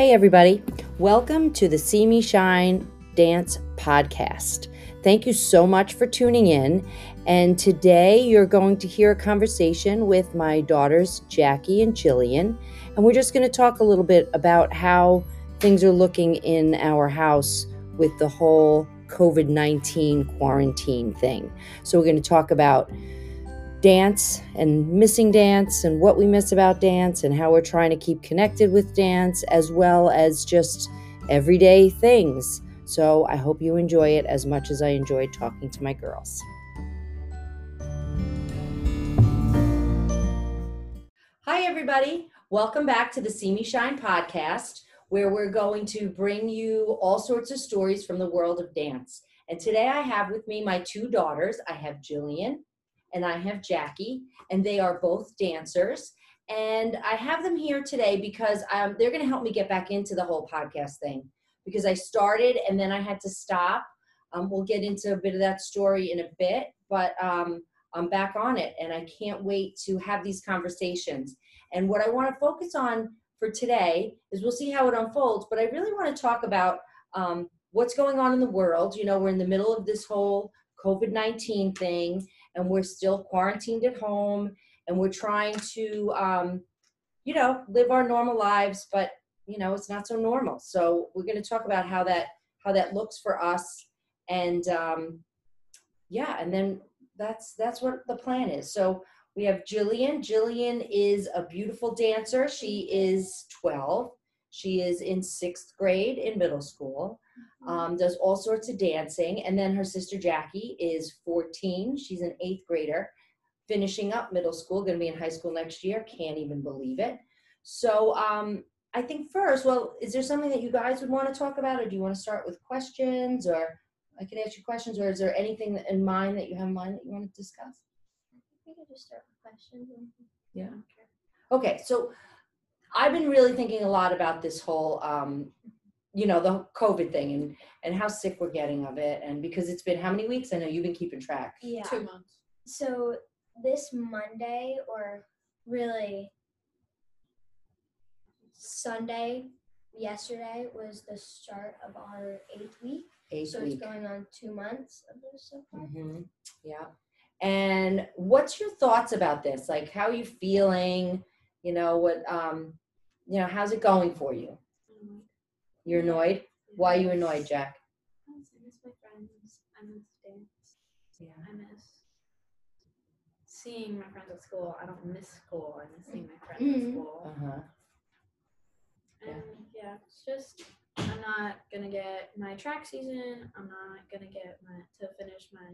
Hey, everybody. Welcome to the See Me Shine Dance Podcast. Thank you so much for tuning in. And today you're going to hear a conversation with my daughters, Jackie and Jillian. And we're just going to talk a little bit about how things are looking in our house with the whole COVID 19 quarantine thing. So, we're going to talk about dance and missing dance and what we miss about dance and how we're trying to keep connected with dance as well as just everyday things. So I hope you enjoy it as much as I enjoyed talking to my girls. Hi, everybody. Welcome back to the See Me Shine podcast, where we're going to bring you all sorts of stories from the world of dance. And today I have with me my two daughters. I have Jillian and I have Jackie, and they are both dancers. And I have them here today because um, they're going to help me get back into the whole podcast thing because I started and then I had to stop. Um, we'll get into a bit of that story in a bit, but um, I'm back on it and I can't wait to have these conversations. And what I want to focus on for today is we'll see how it unfolds, but I really want to talk about um, what's going on in the world. You know, we're in the middle of this whole COVID 19 thing and we're still quarantined at home and we're trying to um, you know live our normal lives but you know it's not so normal. So we're going to talk about how that how that looks for us and um, yeah and then that's that's what the plan is. So we have jillian. Jillian is a beautiful dancer. She is 12 she is in sixth grade in middle school um, does all sorts of dancing. And then her sister Jackie is 14. She's an eighth grader, finishing up middle school, going to be in high school next year. Can't even believe it. So um, I think first, well, is there something that you guys would want to talk about, or do you want to start with questions, or I can ask you questions, or is there anything in mind that you have in mind that you want to discuss? I We could just start with questions. Yeah. Okay, so I've been really thinking a lot about this whole um, you know the covid thing and and how sick we're getting of it. And because it's been how many weeks? I know you've been keeping track. Yeah. Two months. So this Monday, or really Sunday, yesterday was the start of our eighth week. eight so week. it's going on two months of this so far. hmm yeah. And what's your thoughts about this? Like how are you feeling? You know what um you know how's it going for you you're annoyed why are you annoyed jack I miss my friends. I miss dance. yeah I miss seeing my friends at school. I don't miss school. I miss seeing my friends Mhm. at school. uh-huh yeah. And yeah, it's just I'm not gonna get my track season. I'm not gonna get my to finish my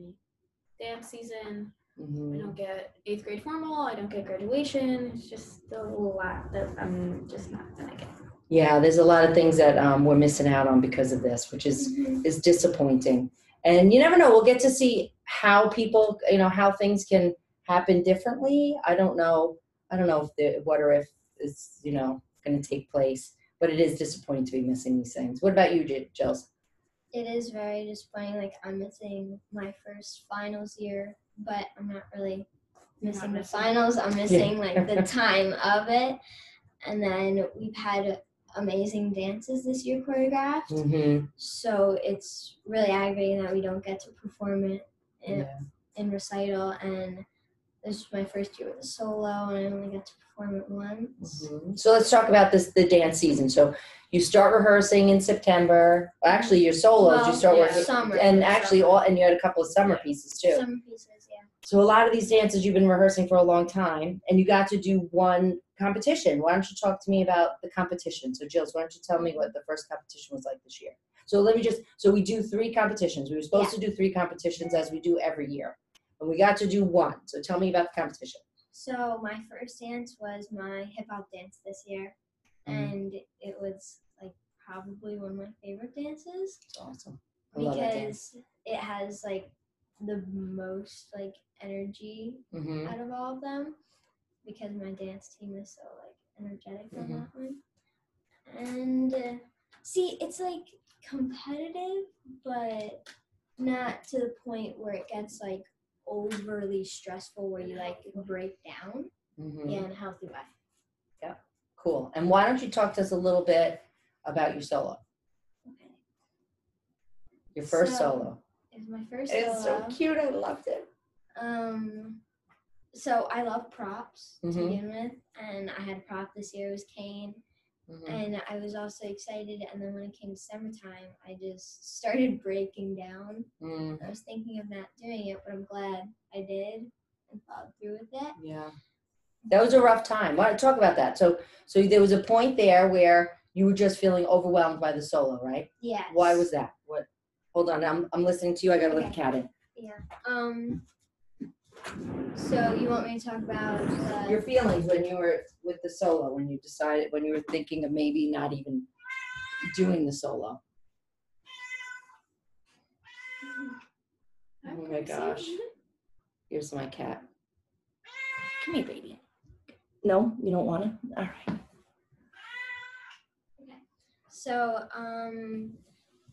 dance season. I hmm don't get eighth grade formal. I don't get graduation. It's just a lot that I'm just not gonna get. Yeah there's a lot of things that um, we're missing out on because of this which is is disappointing. And you never know, we'll get to see how people, you know, how things can happen differently. I don't know. I don't know if the what or if is, you know, going to take place, but it is disappointing to be missing these things. What about you, J- Jills? It is very disappointing. Like I'm missing my first finals year, but I'm not really You're not missing the missing finals. I'm missing like the time of it. And then we've had amazing dances this year choreographed. Mm-hmm. So it's really aggravating that we don't get to perform it in, Yeah. in recital. And this is my first year with a solo, and I only got to perform it once. Mhm. So let's talk about this the dance season. So you start rehearsing in September. Actually, your solos you start yeah, working, summer. and actually Summer. all and you had a couple of summer pieces too. Summer pieces, yeah. So a lot of these dances you've been rehearsing for a long time, and you got to do one competition. Why don't you talk to me about the competition? So, Jills, why don't you tell me what the first competition was like this year? So let me just. So we do three competitions. We were supposed to do three competitions as we do every year, and we got to do one. So tell me about the competition. So my first dance was my hip hop dance this year, Mhm. and it was like probably one of my favorite dances It's awesome. I because it has like the most like energy hmm out of all of them because my dance team is so like energetic on Mhm. that one. And uh, see, it's like competitive, but not to the point where it gets like overly stressful where you like break down. hmm in a healthy way. Yeah, cool. And why don't you talk to us a little bit about your solo. Okay. Your first So, solo. It's my first It's so cute. I loved it. Um, so I love props Mhm. to begin with, and I had a prop this year. It was cane, Mhm. and I was also excited. And then when it came to summertime, I just started breaking down. Mm, I was thinking of not doing it, but I'm glad I did and followed through with it. yeah. That was a rough time. Why don't talk about that? So, so there was a point there where you were just feeling overwhelmed by the solo, right? Yeah. Why was that? What? Hold on, I'm I'm listening to you. I gotta let the cat in. Yeah. Um. So you want me to talk about uh, Your feelings when you were with the solo, when you decided, when you were thinking of maybe not even doing the solo. Oh my gosh. Here's my cat. Come here, baby. No, you don't want to? All right. So, um,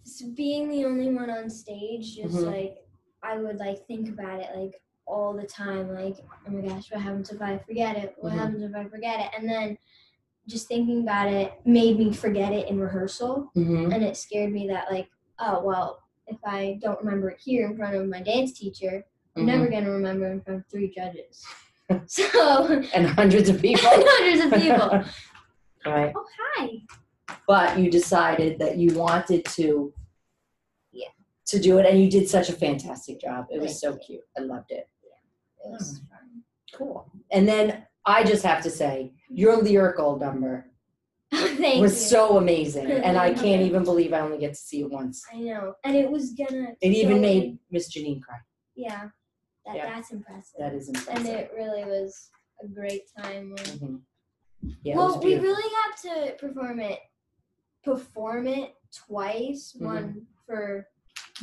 so being the only one on stage, just Mhm. like I would like think about it like all the time, like oh my gosh, what happens if I forget it? What Mhm. happens if I forget it? And then just thinking about it made me forget it in rehearsal, Mm-hmm. and it scared me that like oh well, if I don't remember it here in front of my dance teacher, I'm never gonna remember in front of three judges. so And hundreds of people. hundreds of people. right. oh hi. But you decided that you wanted to. Yeah. To do it, and you did such a fantastic job. It was Thank so you. cute. I loved it. It was fun. Cool. And then I just have to say, your lyrical number Thank was you. so amazing, and I can't even believe I only get to see it once. I know, and it was gonna. It even made Miss Janine cry. Yeah, that, Yeah. that's impressive. That is impressive. and it really was a great time. When, Mhm. Yeah, well, we really had to perform it, perform it twice. Mhm. One for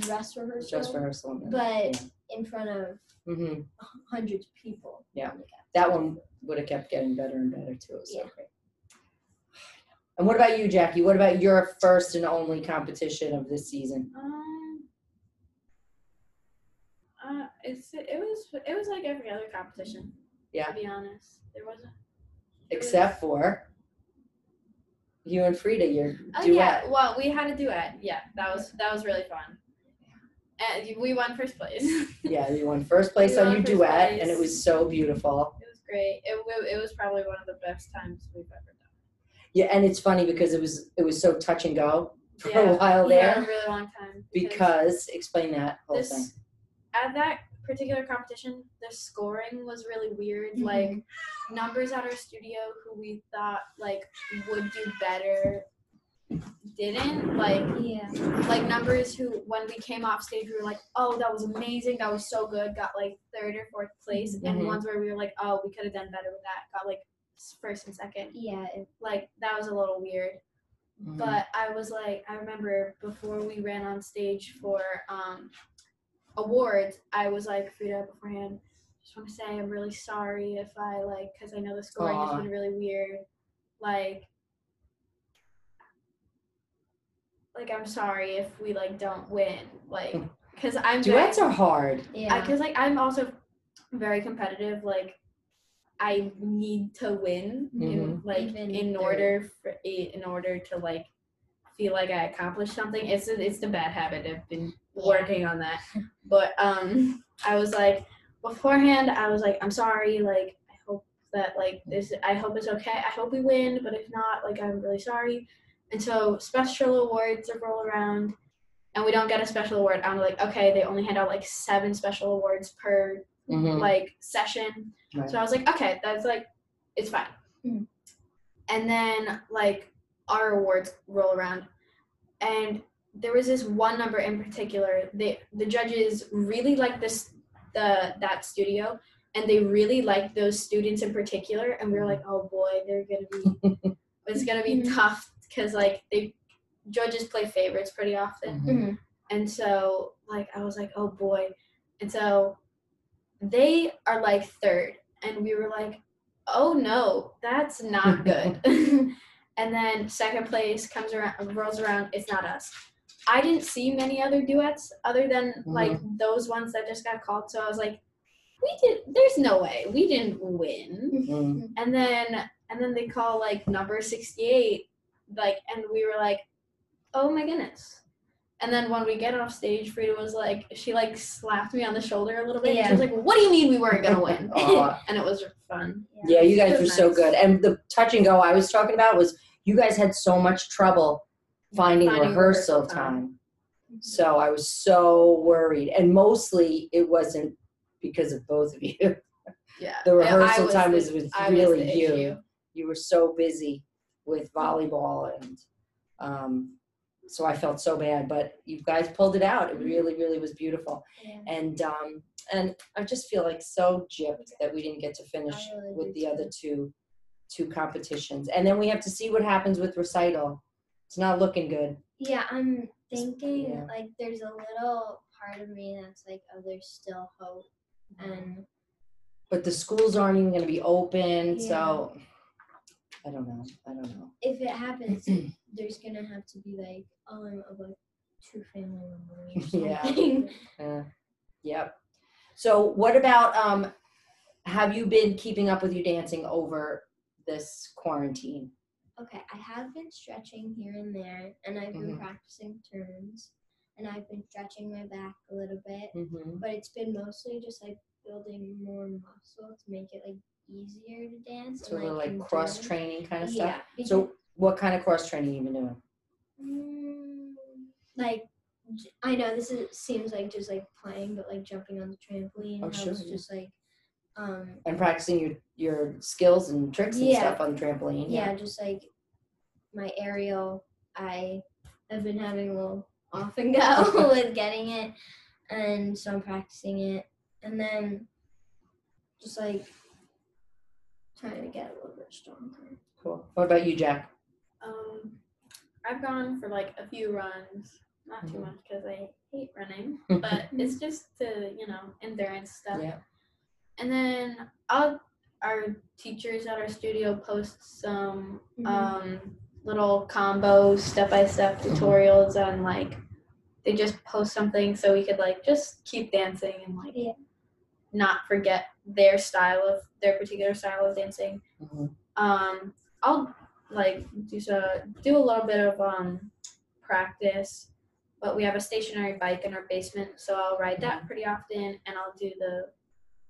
dress rehearsal, just rehearsal. but in front of Mhm. hundreds of people. Yeah. That one would have kept getting better and better too. It was so Yeah. great. And what about you, Jackie? What about your first and only competition of this season? Um, uh, it's it was it was like every other competition. Yeah. To be honest, there wasn't. Except for you and Frida, your Oh duet. yeah, well we had a duet. Yeah, that was that was really fun. And we won first place. Yeah, you won first place We on won your first duet, and it was so beautiful. It was great. It, wa- it was probably one of the best times we've ever done. Yeah, and it's funny because it was it was so touch and go for Yeah, a while Yeah, there. a really long time. Because explain that whole thing. this at that particular competition, the scoring was really weird. Mhm. Like numbers at our studio who we thought like would do better didn't like Yeah. like numbers who when we came off stage we were like oh that was amazing that was so good got like third or fourth place Mhm. and ones where we were like oh we could have done better with that got like first and second Yeah. It, like that was a little weird Mhm. but I was like, I remember before we ran on stage for um, awards, I was like, Frida, beforehand, just want to say I'm really sorry if I like, because I know the scoring Aw. has been really weird. Like, like I'm sorry if we like don't win, like, because I'm very- duets are hard. yeah. because like I'm also very competitive. Like I need to win, in, Mhm. like Even in third. order for in order to like feel like I accomplished something. It's it's the bad habit. I've been Yeah. working on that. But um, I was like beforehand. I was like, I'm sorry. Like I hope that like this. I hope it's okay. I hope we win. But if not, like I'm really sorry. And so special awards roll around, and we don't get a special award. I'm like, okay, they only hand out like seven special awards per Mhm. like session. Right. So I was like, okay, that's like, it's fine. Mhm. And then like our awards roll around, and there was this one number in particular. They the judges really liked this the that studio, and they really liked those students in particular. And we were like, oh boy, they're gonna be it's gonna be Mhm. tough because like they judges play favorites pretty often. Mhm. Mhm. And so, like, I was like, oh boy. And so they are like third. And we were like, oh no, that's not good. and then second place comes around, rolls around, it's not us. I didn't see many other duets other than like those ones that just got called. So I was like, we did, there's no way. We didn't win. Mhm. And then, and then they call like number 68 like, and we were like, oh my goodness. And then when we get off stage, Frida was like, she like slapped me on the shoulder a little bit. And she was like, what do you mean we weren't gonna win? Aw. and it was fun. Yeah, you guys were was so good. And the touch and go I was talking about was you guys had so much trouble finding, Finding rehearsal, rehearsal time. time. So I was so worried. And mostly it wasn't because of both of you. Yeah. The I- I rehearsal time the- was, was really the you. issue. You were so busy with volleyball and um so I felt so bad, but you guys pulled it out. It Mm-hmm. really, really was beautiful. Yeah. And um and I just feel like so gypped that we didn't get to finish really with the too. other two two competitions. And then we have to see what happens with recital. It's not looking good. Yeah, I'm thinking Yeah. like there's a little part of me that's like, oh, there's still hope, and But the schools aren't even gonna be open, so I don't know. I don't know. if it happens, there's gonna have to be like, of like two family members. Or Yeah. something. Uh, yep. So what about um have you been keeping up with your dancing over this quarantine? Okay, I have been stretching here and there, and I've been Mhm. practicing turns, and I've been stretching my back a little bit, Mm-hmm. but it's been mostly just like building more muscle to make it like easier to dance. Sort of like cross training kind of Yeah. stuff. So what kind of cross training you been doing? Mm, like I know this is seems like just like playing, but like jumping on the trampoline Oh, sure, just like um And practicing your your skills and tricks and Yeah. stuff on the trampoline. yeah, just like my aerial I have been having a little off and go with getting it and so I'm practicing it and then just like trying to get a little bit stronger. Cool. What about you, Jack? Um, I've gone for like a few runs, not too Mhm. much because I hate running, but it's just to you know endurance stuff. Yeah. And then I'll our teachers at our studio post some Mhm. um little combos, step by step tutorials on like they just post something so we could like just keep dancing and like Yeah. not forget their style of their particular style of dancing Mhm. um i'll like do so do a little bit of um practice but we have a stationary bike in our basement so i'll ride that pretty often and i'll do the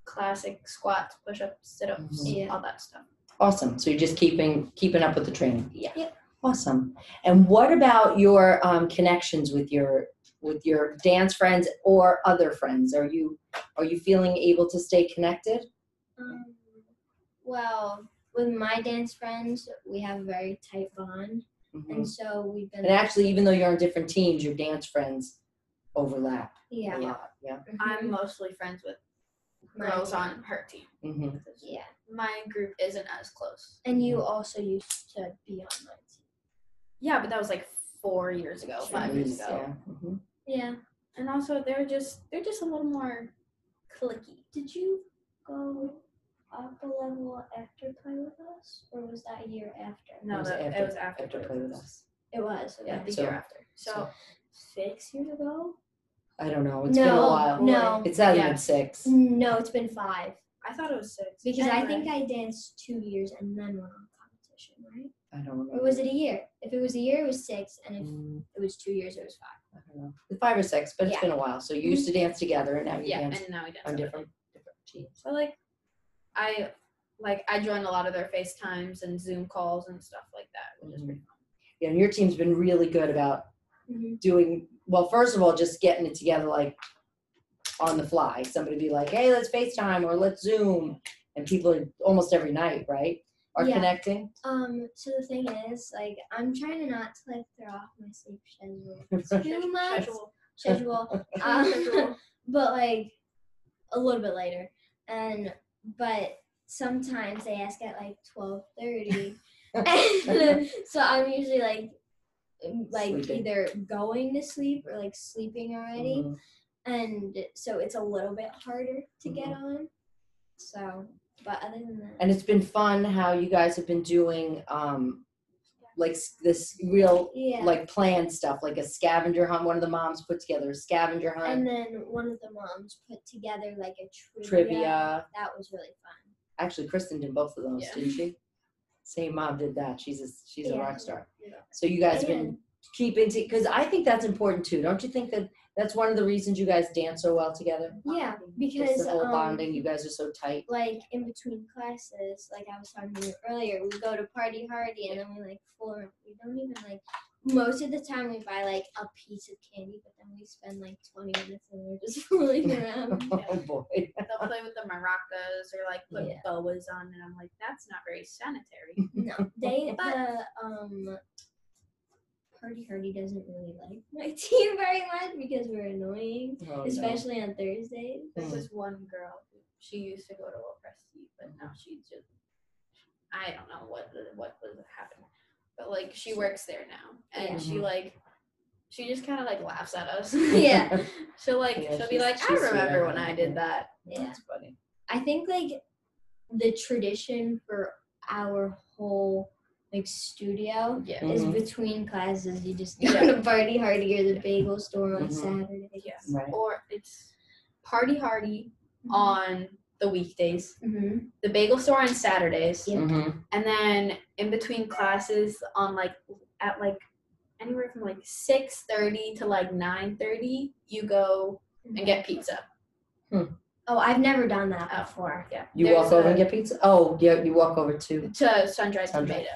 classic squats push-ups sit-ups Mhm. Yeah. all that stuff Awesome. So you're just keeping keeping up with the training. yeah Yep. Awesome. And what about your um, connections with your with your dance friends or other friends? Are you are you feeling able to stay connected? Um, well, with my dance friends, we have a very tight bond, Mhm. and so we've been. And actually, even though you're on different teams, your dance friends overlap yeah, a lot. Yeah. i'm mostly friends with My girls on her team hmm Yeah, my group isn't as close and you also used to be on my team. yeah but that was like four years ago five years ago Yeah. hmm Yeah. and also they're just they're just a little more cliquey Did you go up a level after play with us, or was that a year after? no It was that, after- it was after, after Play With Us. It was. yeah the So- year after so, so- six years ago I don't know. It's been a while. no, It's not Yeah. even six. no. It's been five i thought it was six because I think I danced two years and then went on competition, right? I don't remember. Or was it a year? If it was a year, it was six, and if Mm, it was two years, it was five. I don't know. Five or six, but it's Yeah. been a while. So you used to dance together, and now you yeah dance and now we dance on separately. different different teams. so like i like i joined a lot of their facetimes and zoom calls and stuff like that which is Mhm. pretty fun Yeah, and your team's been really good about Mm-hmm. doing well. First of all, just getting it together like on the fly. Somebody be like, "Hey, let's FaceTime or let's Zoom," and people are almost every night, right? Are Yeah. connecting. Um, so the thing is, like, I'm trying to not to like throw off my sleep schedule too much Schedule. schedule, um, but like a little bit later, and but sometimes they ask at like twelve thirty, and so I'm usually like like Sleeping. either going to sleep or like sleeping already, Mhm. and so it's a little bit harder to get on. So, but other than that, And it's been fun how you guys have been doing um like s- this real yeah. like planned stuff, like a scavenger hunt. One of the moms put together a scavenger hunt, And then one of the moms put together like a trivia. trivia. That was really fun. Actually, Kristen did both of those, Yeah. didn't she? Same mom did that. She's a she's a Yeah. rock star. Yeah. So you guys been keeping because I think that's important too. Don't you think that that's one of the reasons you guys dance so well together? Yeah, Just because the whole um, bonding. You guys are so tight. like in between classes, like I was talking to you earlier, we go to party hardy and then we like fool around. We don't even like most of the time we buy like a piece of candy, but then we spend like twenty minutes and we're just fooling around. oh boy. They'll play with the maracas or like put Yeah. boas on, and I'm like, that's not very sanitary. no, they But- the um party hardy doesn't really like my team very much because we're annoying, Oh, no. especially on Thursdays. There's Mm. this one girl. She used to go to Lopresti, but now she's just. I don't know what the, what was happening, but like she works there now, and Yeah. she like, she just kind of like laughs at us. Yeah. she'll like Yeah, she'll be like, I remember when. I did that. Yeah. That's funny. I think like the tradition for our whole like studio Yeah. is Mhm. between classes. You just go Yeah. to party hardy or the bagel store on Mhm. Saturday. Yes. Right. Or it's party hardy Mhm. on the weekdays, Mm-hmm. the bagel store on Saturdays, Yeah. Mhm. and then in between classes on like at like anywhere from like six thirty to like nine thirty, you go and get pizza. Oh, I've never done that Oh. before. Yeah. You There's walk over a- and get pizza. Oh, yeah. You walk over to. to Sunrise Sunrise. Tomato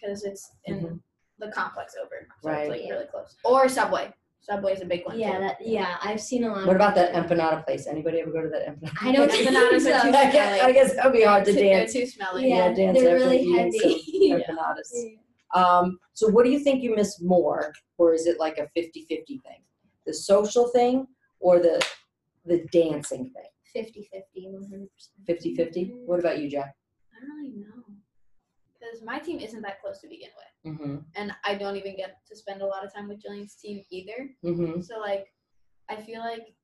because it's in Mhm. the complex over, so Right. it's like Yeah. really close. Or Subway. Subway's a big one. Yeah, too. that yeah, I've seen a lot. What of about that people- empanada place? Anybody ever go to that empanada? I don't place? Empanadas so. are too I guess, I guess that would be hard to Too- they're dance. too smelly. Yeah, Yeah, dance they're really heavy. some Yeah. empanadas. Um, so what do you think you miss more? Or is it like a 50-50 thing? The social thing or the the dancing thing? 50-50, 100%. 50-50? What about you, Jack? I don't really know because my team isn't that close to begin with, Mm-hmm. and I don't even get to spend a lot of time with Jillian's team either. Mm-hmm. So like, I feel like,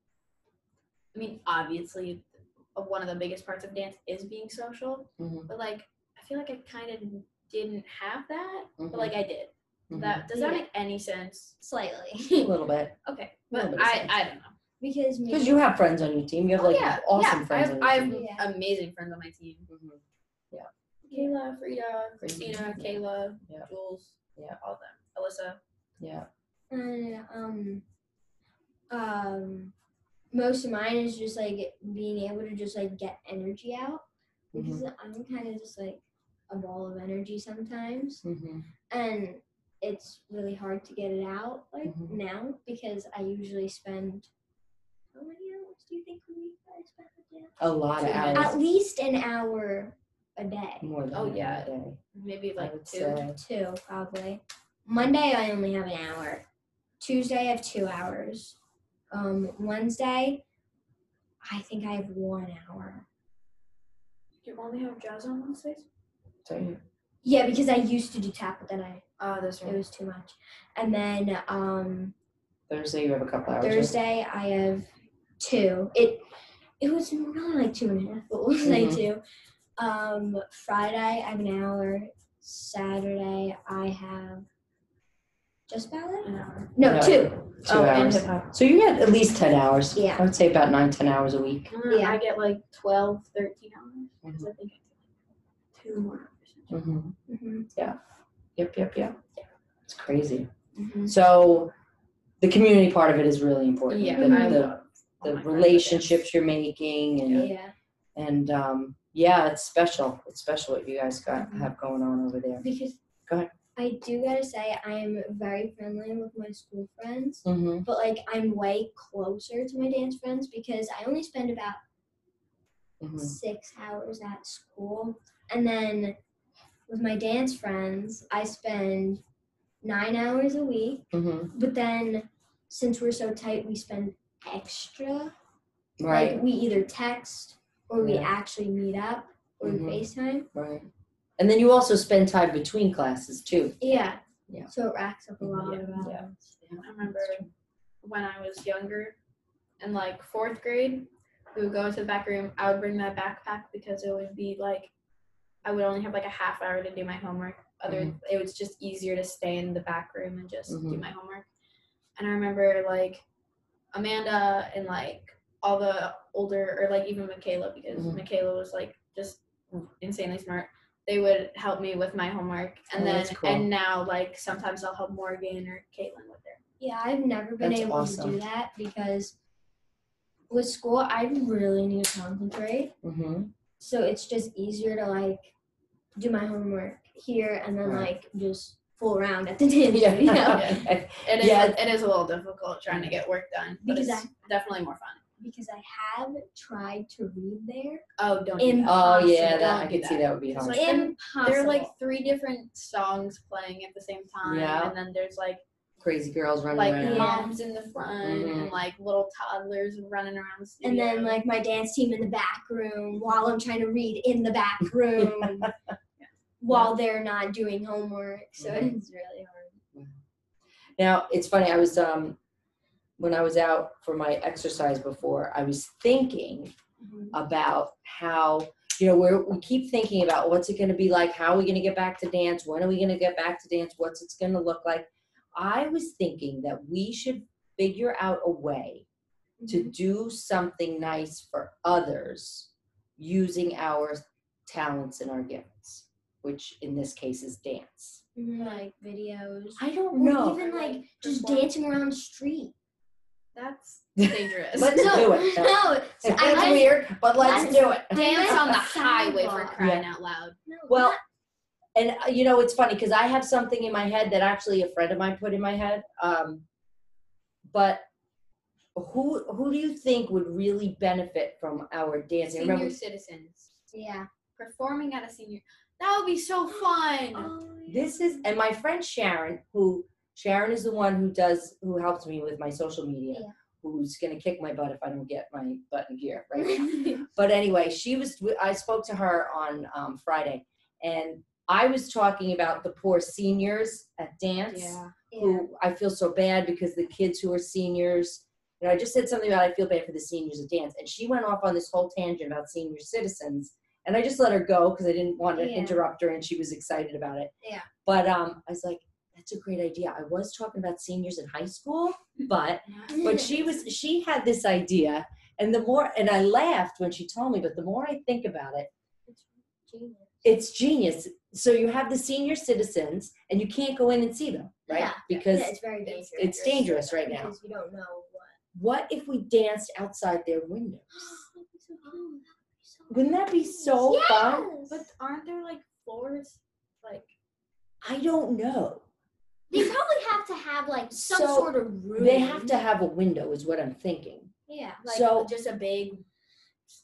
I mean, obviously, uh, one of the biggest parts of dance is being social, Mhm. but like, I feel like I kind of didn't have that, but like I did. Mhm. That does that Yeah. make any sense? Slightly. a little bit. Okay, but bit I. I don't know. because me Because you have friends on your team. You have Oh, like yeah, awesome yeah. friends I on have, your I team. have amazing friends on my team. Mhm. Kayla, Frida, Christina, Yeah. Kayla, Yeah. Jules, Yeah. all of them. Alyssa. Yeah. And um, um, most of mine is just like being able to just like get energy out because I'm kind of just like a ball of energy sometimes, Mm-hmm. and it's really hard to get it out like Mhm. now because I usually spend. How many hours do you think a week I spend with? A lot of Two hours. At least an hour a day. More than Oh, that yeah. a day, Maybe I like would two. say. Two probably. Monday I only have an hour. Tuesday I have two hours. Um, Wednesday I think I have one hour. You only have jazz on Wednesdays? So you- Yeah, because I used to do tap, but then I Oh, that's right, it was too much. And then um, Thursday you have a couple hours. right? Thursday I have two. It it was not like two and a half, but it was like Mhm. two. Um, Friday I have an hour. Saturday I have just about an hour. No, No. two. Two oh, and hours. hip hop. So you get at least ten hours. Yeah. I would say about nine, ten hours a week. Yeah. I get like 12, 13 hours. Mm-hmm. Because I think I do like two more hours. hmm hmm Yep, yep, yep. It's crazy. hmm So the community part of it is really important. Yeah, The, I the, love all the my friends with relationships you're making and Yeah. and um, yeah, it's special. It's special what you guys got Mhm. have going on over there. Because Go ahead. I do gotta say I am very friendly with my school friends, Mm-hmm. but like I'm way closer to my dance friends because I only spend about Mm-hmm. six hours at school. And then with my dance friends, I spend nine hours a week. Mm-hmm. But then since we're so tight, we spend extra. Right, Like we either text or we Yeah. actually meet up or Mhm. we FaceTime. right. And then you also spend time between classes too. Yeah. Yeah. So it racks up a lot Yeah, of yeah. hours. I remember when I was younger, in like fourth grade, we would go into the back room. I would bring my backpack because it would be like, I would only have like a half hour to do my homework. Other, it was just easier to stay in the back room and just do Mhm. my homework. And I remember like Amanda and like all the older, or like even Michaela, because Mhm. Michaela was like just insanely smart. they would help me with my homework, and Oh, then that's cool. and now like sometimes I'll help Morgan or Caitlin with their. Yeah, I've never been That's able awesome. to do that because with school I really need to concentrate. Mm-hmm. So it's just easier to like do my homework here and then Right. like just fool around at the dance. Yeah. You know? It is Yeah. it is a little difficult trying to get work done, but Because it's definitely more fun. Because I have tried to read there. Oh, don't do that. Oh yeah, that I Don't do could see that. would be hard. like- Impossible. There are like three different songs playing at the same time, Yeah. and then there's like Crazy girls running like around. Moms in the front Mhm. and like little toddlers running around the studio. and then like my dance team in the back room while I'm trying to read in the back room while they're not doing homework. So Mhm. it's really hard. Now it's funny. I was um when I was out for my exercise before, I was thinking about how you know we're, we keep thinking about what's it going to be like how are we going to get back to dance when are we going to get back to dance what's it's going to look like? I was thinking that we should figure out a way to do something nice for others using our talents and our gifts which in this case is dance. Mhm, Like videos. i don't Or know. even like like, just dancing around the street. That's dangerous. Let's no, do it. No, it's I like- weird but let's let's- do it dance on the highway for sidewalk. crying out loud. no, Well, not- and uh, you know it's funny because I have something in my head that actually a friend of mine put in my head. Um, but who who do you think would really benefit from our dancing? Senior Remember, citizens yeah. performing at a senior. That would be so fun. Oh, this is and my friend Sharon, who Sharon is the one who does who helps me with my social media. Yeah. Who's gonna kick my butt if I don't get my butt in gear, right? but anyway, she was. I spoke to her on um, Friday, and I was talking about the poor seniors at dance. yeah. who I feel so bad because the kids who are seniors, you know, I just said something about I feel bad for the seniors at dance, and she went off on this whole tangent about senior citizens, and I just let her go because I didn't want to Yeah. interrupt her, and she was excited about it. Yeah. But um, I was like, that's a great idea. I was talking about seniors in high school, but but she was she had this idea, and the more and I laughed when she told me, but the more I think about it, it's Genius. it's genius. So you have the senior citizens, and you can't go in and see them, right? Yeah. Because yeah, it's very dangerous. it's dangerous right now. because you don't know what. what if we danced outside their windows? That'd be so fun. Wouldn't that be so fun? Yes. But aren't there like floors? Like I don't know. They probably have to have like some So, sort of room. They have to have a window, is what I'm thinking. Yeah. like So- just a big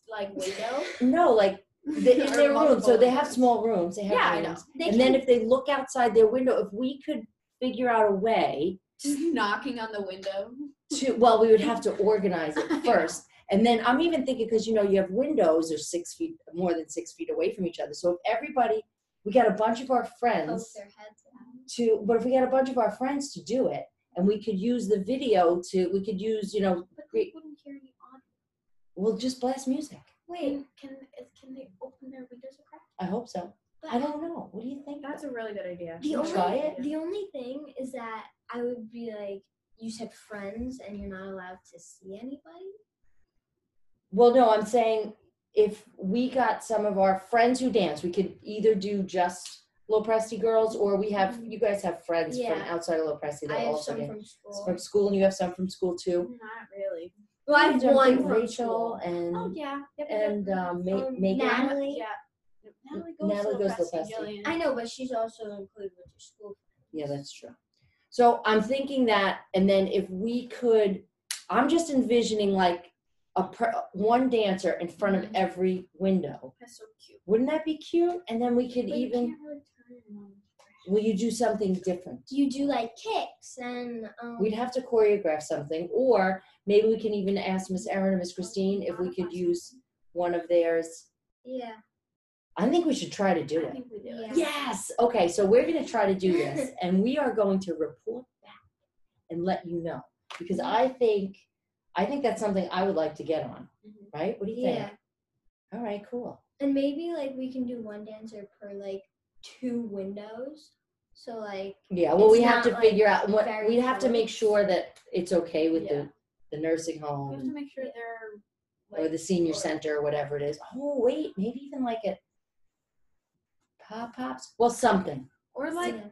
like window. No, like the, in Or their room. So multiple they have small rooms. They have Yeah, I know. rooms. They And then if they look outside their window, if we could figure out a way Just knocking on the window. to, well, we would have to organize I it first. And then I'm even thinking because you know you have windows are six feet more than six feet away from each other. So if everybody, we got a bunch of our poke friends their heads out. to but if we got a bunch of our friends to do it and we could use the video to we could use you know But Great. they wouldn't hear any audio. we'll just blast music Wait, Can can is- can they open their windows a crack? i hope so i don't know what do you think That's a really good idea. the only try it? the only thing is that I would be like, you said friends, and you're not allowed to see anybody. well no i'm saying if we got some of our friends who dance we could either do just Lopresti girls or we have you guys have friends from outside of Lopresti I that have also some dance from school. from school and you have some from school too Not really. well, I have Don't one think from rachel school. and Oh yeah. Yep, yep, and yep. um, Ma- Um, megan Natalie. Yeah. Natalie goes Natalie to goes to Lopresti, Lopresti. Jillian. I know, but she's also included with your school. Yeah, that's true. So I'm thinking that, and then if we could, I'm just envisioning like a per, one dancer in front of every window. That's so cute. Wouldn't that be cute? And then we could But even, can't really turn it on. will you do something different? You do like kicks and um, We'd have to choreograph something, or maybe we can even ask Miss Erin and Miss Christine if we could use one of theirs. yeah. I think we should try to I do it. think we do. Yeah. Yes. Okay. So we're going to try to do this, and we are going to report back and let you know because I think, I think that's something I would like to get on. Mhm. Right? What do you Yeah. think? All right. Cool. And maybe like we can do one dancer per like two windows. So like Yeah. Well, we have to like, figure out what we'd have to make sure that it's okay with Yeah. the the nursing home. We have to make sure they're or the senior or- center or whatever it is. Oh wait, maybe even like at Pop pops. Well, something. Or like, Yeah.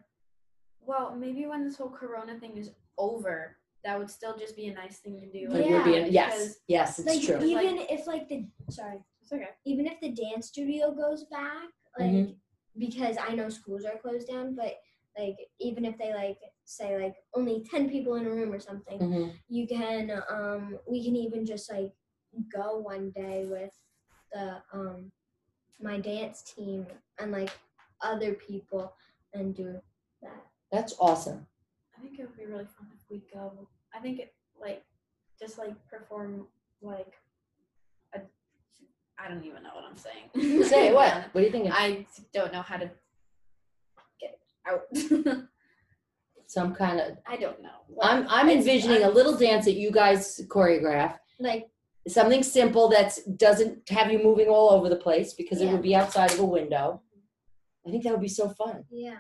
well, maybe when this whole Corona thing is over, that would still just be a nice thing to do. Like Yeah, we're being yes, because- yes, it's like true. even if like the sorry, It's okay. even if the dance studio goes back, like Mhm. because I know schools are closed down, but like even if they like say like only ten people in a room or something, Mhm. you can um we can even just like go one day with the um my dance team and like other people and do that. That's awesome. I think it would be really fun if we go. I think it like just like perform like a. I don't even know what I'm saying. Say what? What do you think? I don't know how to get it out. Some kind of. I don't know. I'm I'm It's- envisioning a little dance that you guys choreograph. Like Something simple that doesn't have you moving all over the place because it would be outside of a window. I think that would be so fun. yeah.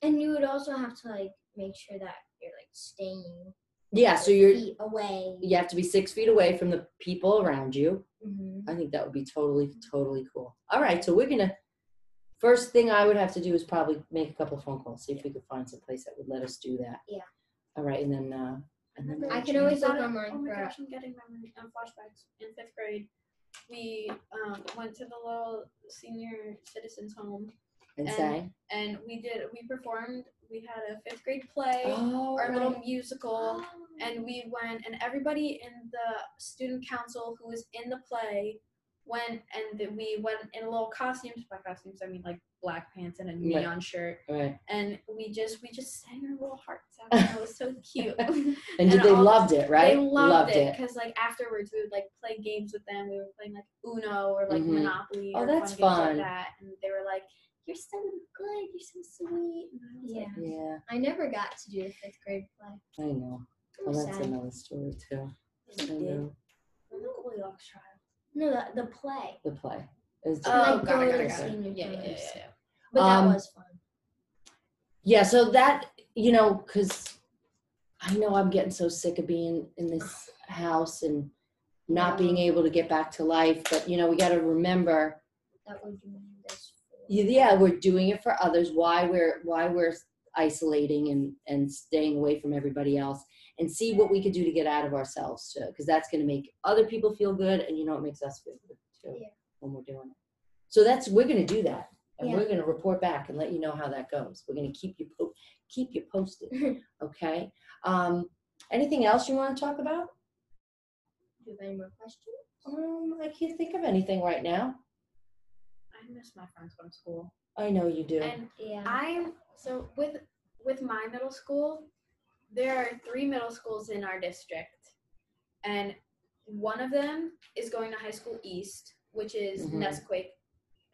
And you would also have to like make sure that you're like staying Yeah, so you're feet away. you have to be six feet away from the people around you. hmm I think that would be totally, totally cool. All right, so we're gonna. First thing I would have to do is probably make a couple phone calls, see if we could find some place that would let us do that. Yeah. All right, and then uh, and then I can always it. look online Oh my for- gosh, I'm getting memory um, flashbacks. In fifth grade, we um, went to the little senior citizens home, and and- say. and we did we performed. We had a fifth grade play, Oh, our little right. musical, and we went and everybody in the student council who was in the play went and we went in little costumes. By costumes, I mean like black pants and a Right. neon shirt, Right. and we just we just sang our little hearts out. and It was so cute. And, did And they loved it, right? They loved, it because like afterwards we would like play games with them. We were playing like Uno or like Mhm. Monopoly. Oh, or that's fun. fun. Like that, and they were like, "You're so good. You're so sweet." And I was Yeah. like, Yeah, I never got to do the fifth grade play. I know. I'm Well, that's sad. another story too. I did." know. Or the Goldilocks trial. No, the, the play. The play. It was Oh, different. like got it, go got to it, got it. senior Yeah, yeah, yeah, yeah. But Um, that was fun. Yeah, so that you know, because I know I'm getting so sick of being in this house and not being able to get back to life. But you know, we got to remember, That we're doing this for. Yeah, we're doing it for others. Why we're why we're isolating and and staying away from everybody else, and see what we could do to get out of ourselves too, because that's going to make other people feel good, and you know, it makes us feel good too Yeah. when we're doing it. So that's we're going to do that, and Yeah. we're going to report back and let you know how that goes. We're going to keep you po- keep you posted. Okay. Um, anything else you want to talk about? Do you have any more questions? Um, I can't think of anything right now. I miss my friends from school. I know you do. And Yeah. I'm so with with my middle school, there are three middle schools in our district, and one of them is going to High School East, which is Mhm. Nesaquake.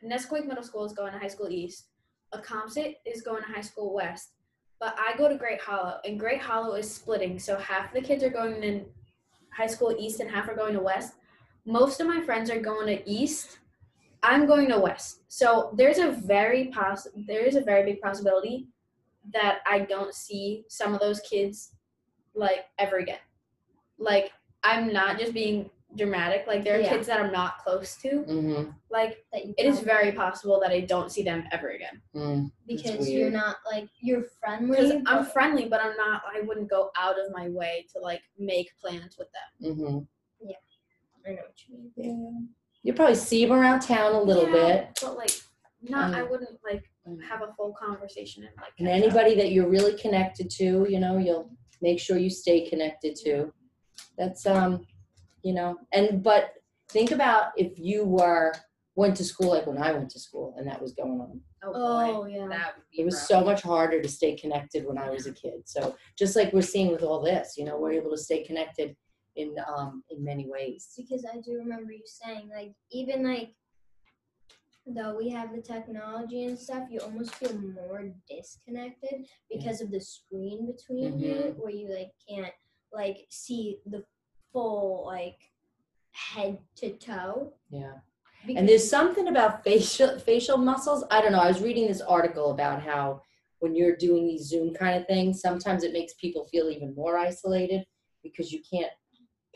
Nesaquake Middle School is going to High School East. Accompsett is going to High School West. But I go to Great Hollow, and Great Hollow is splitting. So half the kids are going to High School East, and half are going to West. Most of my friends are going to East. I'm going to West. So there's a very poss there is a very big possibility that I don't see some of those kids like ever again. Like I'm not just being dramatic. Like there are Yeah. kids that I'm not close to. mm-hmm. Like it is probably- very possible that I don't see them ever again. Mm. because you're not like you're friendly. I'm friendly, but I'm not. I wouldn't go out of my way to like make plans with them. Mm-hmm. Yeah, I know what you mean. You probably see them around town a little Yeah, bit. but like not. I Um, wouldn't like mm. have a full conversation and like. And catch up. anybody that you're really connected to, you know, you'll make sure you stay connected to. That's um, you know, and but think about if you were went to school like when I went to school and that was going on. Oh. Oh yeah. That would be It was rough. so much harder to stay connected when I was a kid. So just like we're seeing with all this, you know, we're able to stay connected in um in many ways. because I do remember you saying like even like though we have the technology and stuff, you almost feel more disconnected because of the screen between you Mhm. where you like can't like see the full like head to toe. Yeah. Because And there's something about facial facial muscles. I don't know. I was reading this article about how when you're doing these Zoom kind of things, sometimes it makes people feel even more isolated because you can't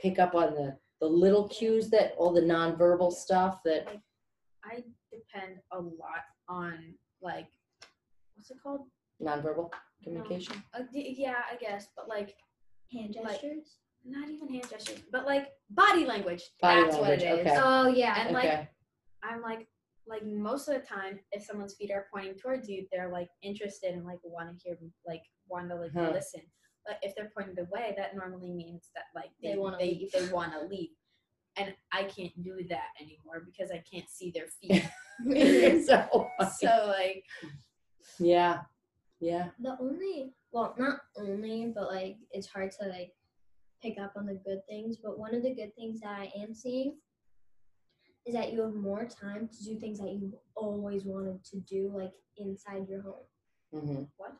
pick up on the the little cues that all the nonverbal stuff that I depend a lot on like what's it called? Nonverbal communication. Uh, d- yeah, I guess, but like Hand Like- gestures. not even hand gestures, but like body language. Body That's what it language, is. okay. Oh yeah. And like okay. I'm like like most of the time if someone's feet are pointing towards you, they're like interested and like want to hear like want to like Huh. listen. But if they're pointed away, that normally means that like They they, wanna they, leave. they want to leave. And I can't do that anymore because I can't see their feet. so, so like yeah, yeah. The only, well, not only, but like it's hard to like pick up on the good things. But one of the good things that I am seeing is that you have more time to do things that you've always wanted to do, like inside your home. hmm What?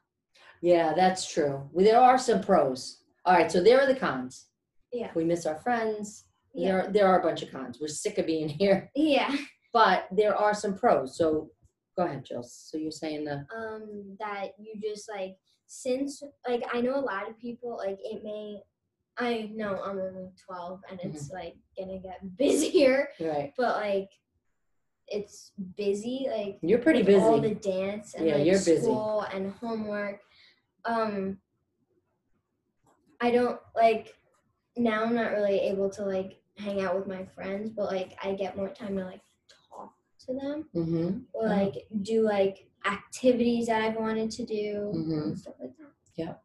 Yeah, that's true. Well, there are some pros. All right, so there are the cons. Yeah. We miss our friends. Yeah. There, there are a bunch of cons. We're sick of being here, Yeah. but there are some pros. So go ahead, Jill. So you're saying the Um, that you just like since like I know a lot of people like it may. I know I'm only 12 and it's like gonna get busier, right. but like it's busy like You're pretty with all busy. the dance and Yeah, like you're busy. school and homework. Um, I don't like now. I'm not really able to like hang out with my friends, but like I get more time to like talk to them Mm-hmm. or Oh. like do like activities that I've wanted to do Mhm. and stuff like that.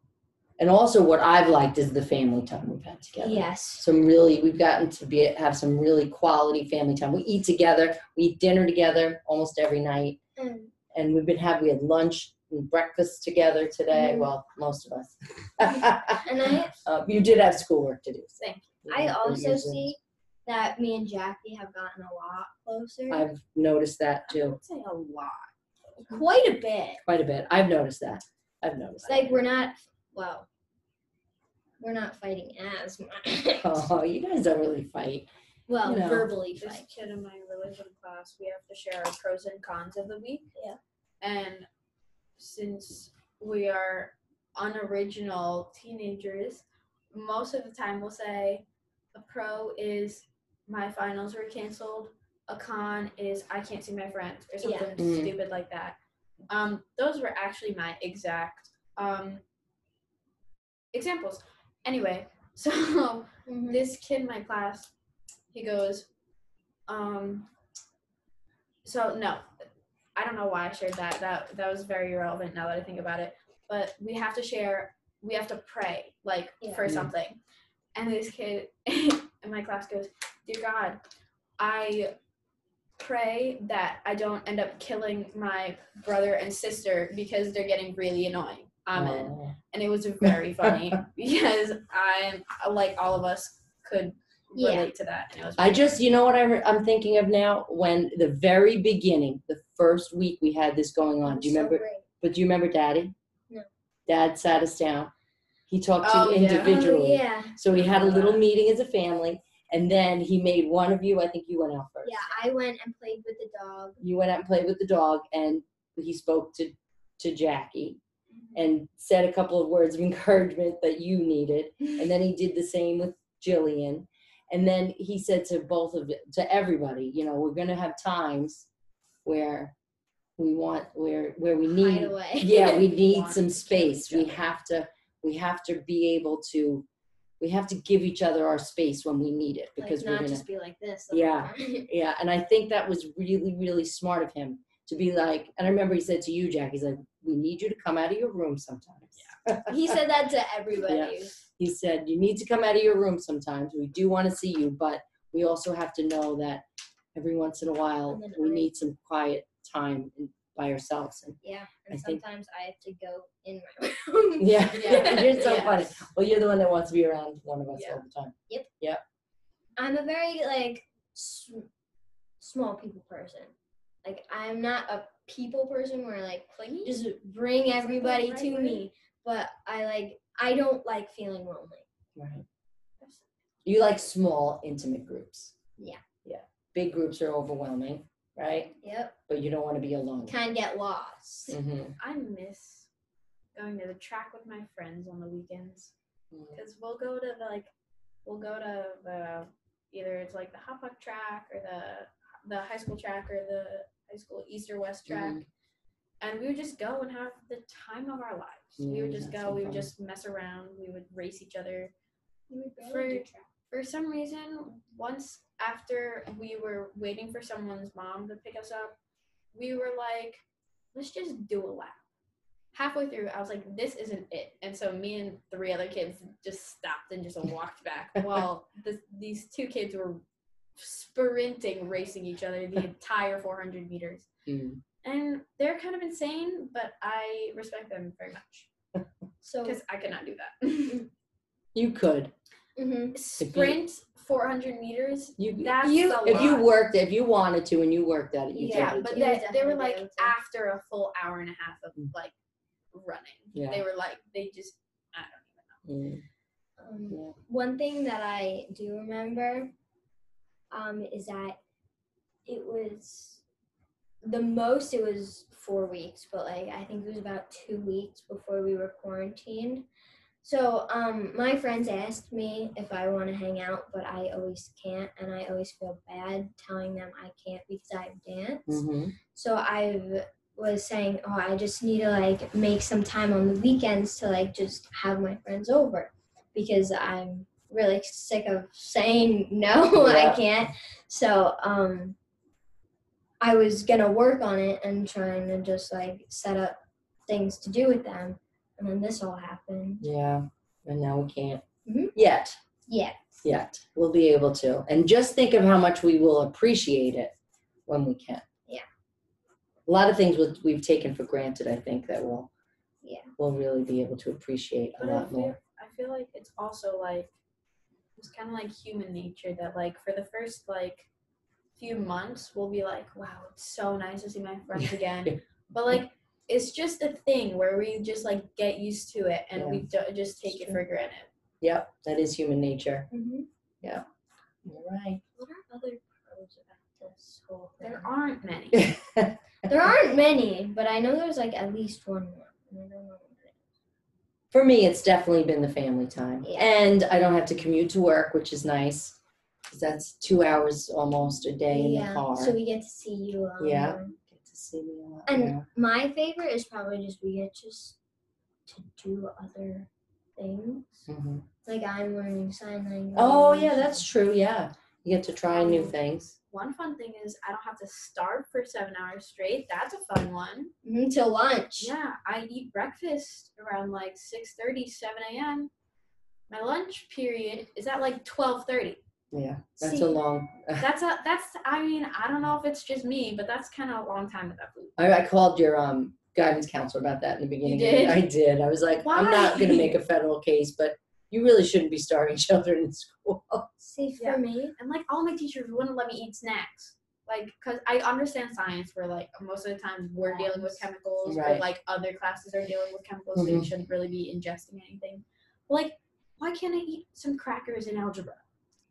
And also, what I've liked is the family time we've had together. Yes. Some really, we've gotten to be have some really quality family time. We eat together. We eat dinner together almost every night. And and we've been having we had lunch breakfast together today. Mhm. Well, most of us. and I uh, you did have schoolwork to do. so, Thank you I also using- see that me and Jackie have gotten a lot closer. I've noticed that I too, would say a lot. Quite a bit. quite a bit. I've noticed that. I've noticed. like we're not well we're not fighting as much. Oh, you guys don't really fight. well you know. verbally This fight kid in my religion class, we have to share our pros and cons of the week. Yeah. And since we are unoriginal teenagers, most of the time we'll say a pro is my finals were canceled. A con is I can't see my friends or Yeah. something Mhm. stupid like that. Um, those were actually my exact um, examples. Anyway, so Mhm. this kid in my class, he goes, um, so no, I don't know why I shared that. That that was very relevant now that I think about it. But we have to share. We have to pray like Yeah. for something. And this kid in my class goes, "Dear God, I pray that I don't end up killing my brother and sister because they're getting really annoying." Amen Oh. and it was very funny because I'm like all of us could Yeah. relate to that. And it was I just, you know what I, I'm thinking of now? When the very beginning, the first week we had this going on. Do you So remember? great. But do you remember Daddy? No. Dad sat us down. He talked to Oh, you yeah. individually. Oh, yeah So we had a little uh-huh. meeting as a family, and then he made one of you. I think you went out first. yeah i went and played with the dog You went out and played with the dog, and he spoke to to Jackie mm-hmm. and said a couple of words of encouragement that you needed, and then he did the same with Jillian, and then he said to both of to everybody, you know, we're gonna have times where we want where where we need away. yeah we need some space. We have to we have to be able to we have to give each other our space when we need it like because we're not gonna just be like this Yeah. yeah and i think that was really really smart of him to be like and i remember he said to you jack he's like we need you to come out of your room sometimes. Yeah he said that to everybody. Yeah. He said you need to come out of your room sometimes we do want to see you but we also have to know that every once in a while And then we I- need some quiet time in- by ourselves and yeah and I think- sometimes i have to go in my room yeah, Yeah. you're so Yeah. funny well you're the one that wants to be around one of us all the time Yep. Yep. i'm a very like s- small people person like i'm not a people person where like clingy. just bring everybody to me but i like i don't like feeling lonely Right. You like small, intimate groups. Yeah. Yeah. Big groups are overwhelming, right? yep But you don't want to be alone. Can get lost hmm I miss going to the track with my friends on the weekends because we'll go to the, like we'll go to the either it's like the Hauppauge track or the the high school track or the high school east or west track. Mhm. And we would just go and have the time of our lives. we would just go. so We would fun. just mess around. We would race each other. You would barely For- For some reason, once after we were waiting for someone's mom to pick us up, we were like, let's just do a lap. Halfway through, I was like, this isn't it. And so me and three other kids just stopped and just walked back while this, these two kids were sprinting, racing each other the entire 400 meters. Mm. And they're kind of insane, but I respect them very much So because I could not do that. You could. mhm. Sprint 400 meters. You That's You- a if you worked if you wanted to and you worked at it, you yeah, but they, they were like after a full hour and a half of Mm. like running. Yeah. They were like they just I don't Mm. Um, Yeah. One thing that I do remember um, is that it was the most. It was four weeks, but like I think it was about two weeks before we were quarantined. So um, my friends asked me if I want to hang out, but I always can't, and I always feel bad telling them I can't because I have dance. Mhm. So I was saying, oh, I just need to like make some time on the weekends to like just have my friends over because I'm really sick of saying no, Yeah. I can't. So um, I was gonna work on it and trying to just like set up things to do with them, and then this all happened. Yeah. And now we can't. Mhm. Yet. Yeah. Yet. We'll be able to. And just think of how much we will appreciate it when we can. Yeah. A lot of things we've- we've taken for granted, I think, that we'll Yeah. we'll really be able to appreciate a know. But I lot feel more. I feel like it's also like it's kind of like human nature that like for the first like few months we'll be like wow it's so nice to see my friends again but like it's just a thing where we just like get used to it and we do, just take it for granted Yep, that is human nature. Mm-hmm. You're right. What are other pros about this whole thing? there aren't many There aren't many, but I know there's like at least one more. and I don't know what it For me, it's definitely been the family time. Yeah. And I don't have to commute to work, which is nice. 'Cause that's two hours almost a day in the car. So we get to see you. Um, Yeah. Get to see me a lot And more. my favorite is probably just we get just to do other things. Mhm. Like I'm learning sign language. Oh, yeah, that's true. Yeah. You get to try new Um, things. one fun thing is i don't have to starve for seven hours straight that's a fun one until lunch. Yeah, I eat breakfast around like 6:30, 7 a.m. My lunch period is at like 12:30. Yeah. That's See- a long. That's a that's I mean I don't know if it's just me, but that's kind of a long time with that food. I, I called your um guidance counselor about that in the beginning. of the- did? I did. I was like, I'm not going to make a federal case, but you really shouldn't be starving children in school. See, for Yeah. me, And like all my teachers wouldn't let me eat snacks. Like, cause I understand science where like most of the time we're dealing with chemicals, Right. or like other classes are dealing with chemicals, so Mhm. you shouldn't really be ingesting anything. But, like, why can't I eat some crackers in algebra?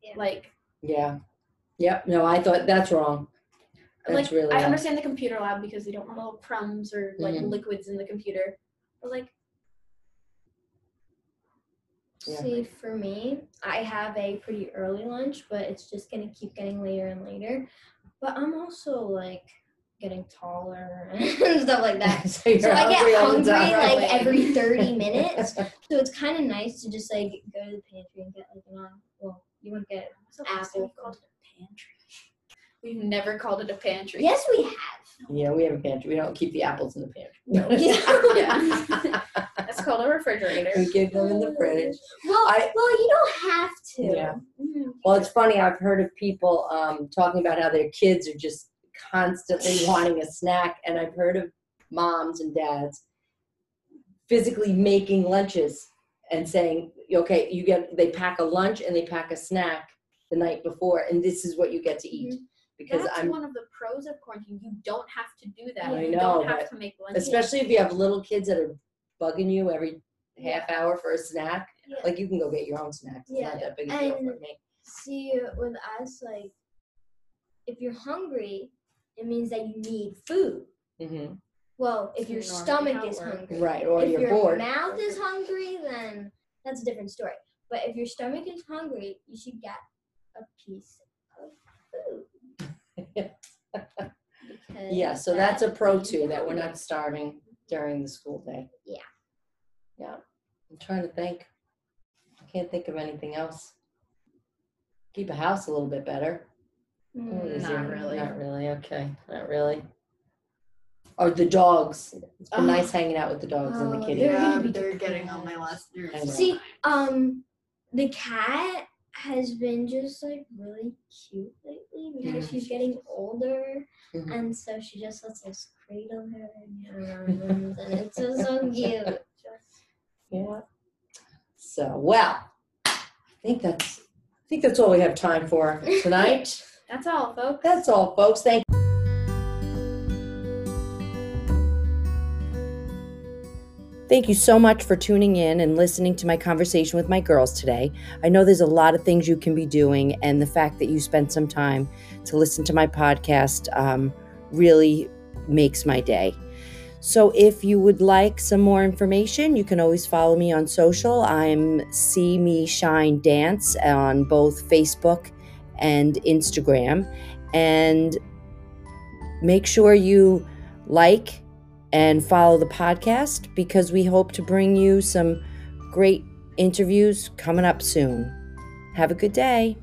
Yeah. Like, Yeah. Yep. No, I thought that's wrong. That's like really I wrong. understand the computer lab because they don't want little crumbs or like Mhm. liquids in the computer. But like Yeah. see, for me, I have a pretty early lunch, but it's just gonna keep getting later and later. But I'm also like getting taller and stuff like that. so So I get hungry all the hungry time. like every 30 minutes. So it's kind of nice to just like go to the pantry and get like an apple. Well, you wouldn't get what's the we Apple. called it a pantry? We've never called it a pantry. Yes, we have. yeah, we have a pantry. We don't keep the apples in the pantry. No. Yeah. That's called a refrigerator. we keep them in the fridge. Well, I- well, you don't have to. Yeah. Mhm. Well, it's funny. I've heard of people um, talking about how their kids are just constantly wanting a snack, and I've heard of moms and dads physically making lunches and saying, "Okay, you get." They pack a lunch and they pack a snack the night before, and this is what you get to eat. Because That's I'm one of the pros of quarantine. You don't have to do that. I you know, don't have to make lunch. especially if you have little kids that are bugging you every half hour for a snack. Yeah. Like you can go get your own snacks. It's Yeah. not that big a deal for And- me. See, with us, like, if you're hungry, it means that you need food. hmm Well, if your stomach how it is works. hungry. Right, or if you're your bored. mouth is hungry, then that's a different story. But if your stomach is hungry, you should get a piece of food. because Yeah, so that's a pro too, that we're not starving during the school day. Yeah. Yeah, I'm trying to think. I can't think of anything else. Keep a house a little bit better. Mm, not really. Not really, okay, not really. Or the dogs. It's been Oh. nice hanging out with the dogs and the Oh, kitty. They're Yeah, gonna be but they're getting on my last I nerves. See, um, the cat has been just like really cute lately because she's getting older, Mhm. and so she just lets us cradle her in her arms, and it's just so cute. Just, Yeah. So, well, I think that's, I think that's all we have time for tonight. That's all, folks. That's all, folks. Thank Thank you so much for tuning in and listening to my conversation with my girls today. I know there's a lot of things you can be doing, and the fact that you spent some time to listen to my podcast um, really makes my day. So, if you would like some more information, you can always follow me on social. I'm See Me Shine Dance on both Facebook and Instagram. And make sure you like and follow the podcast because we hope to bring you some great interviews coming up soon. Have a good day.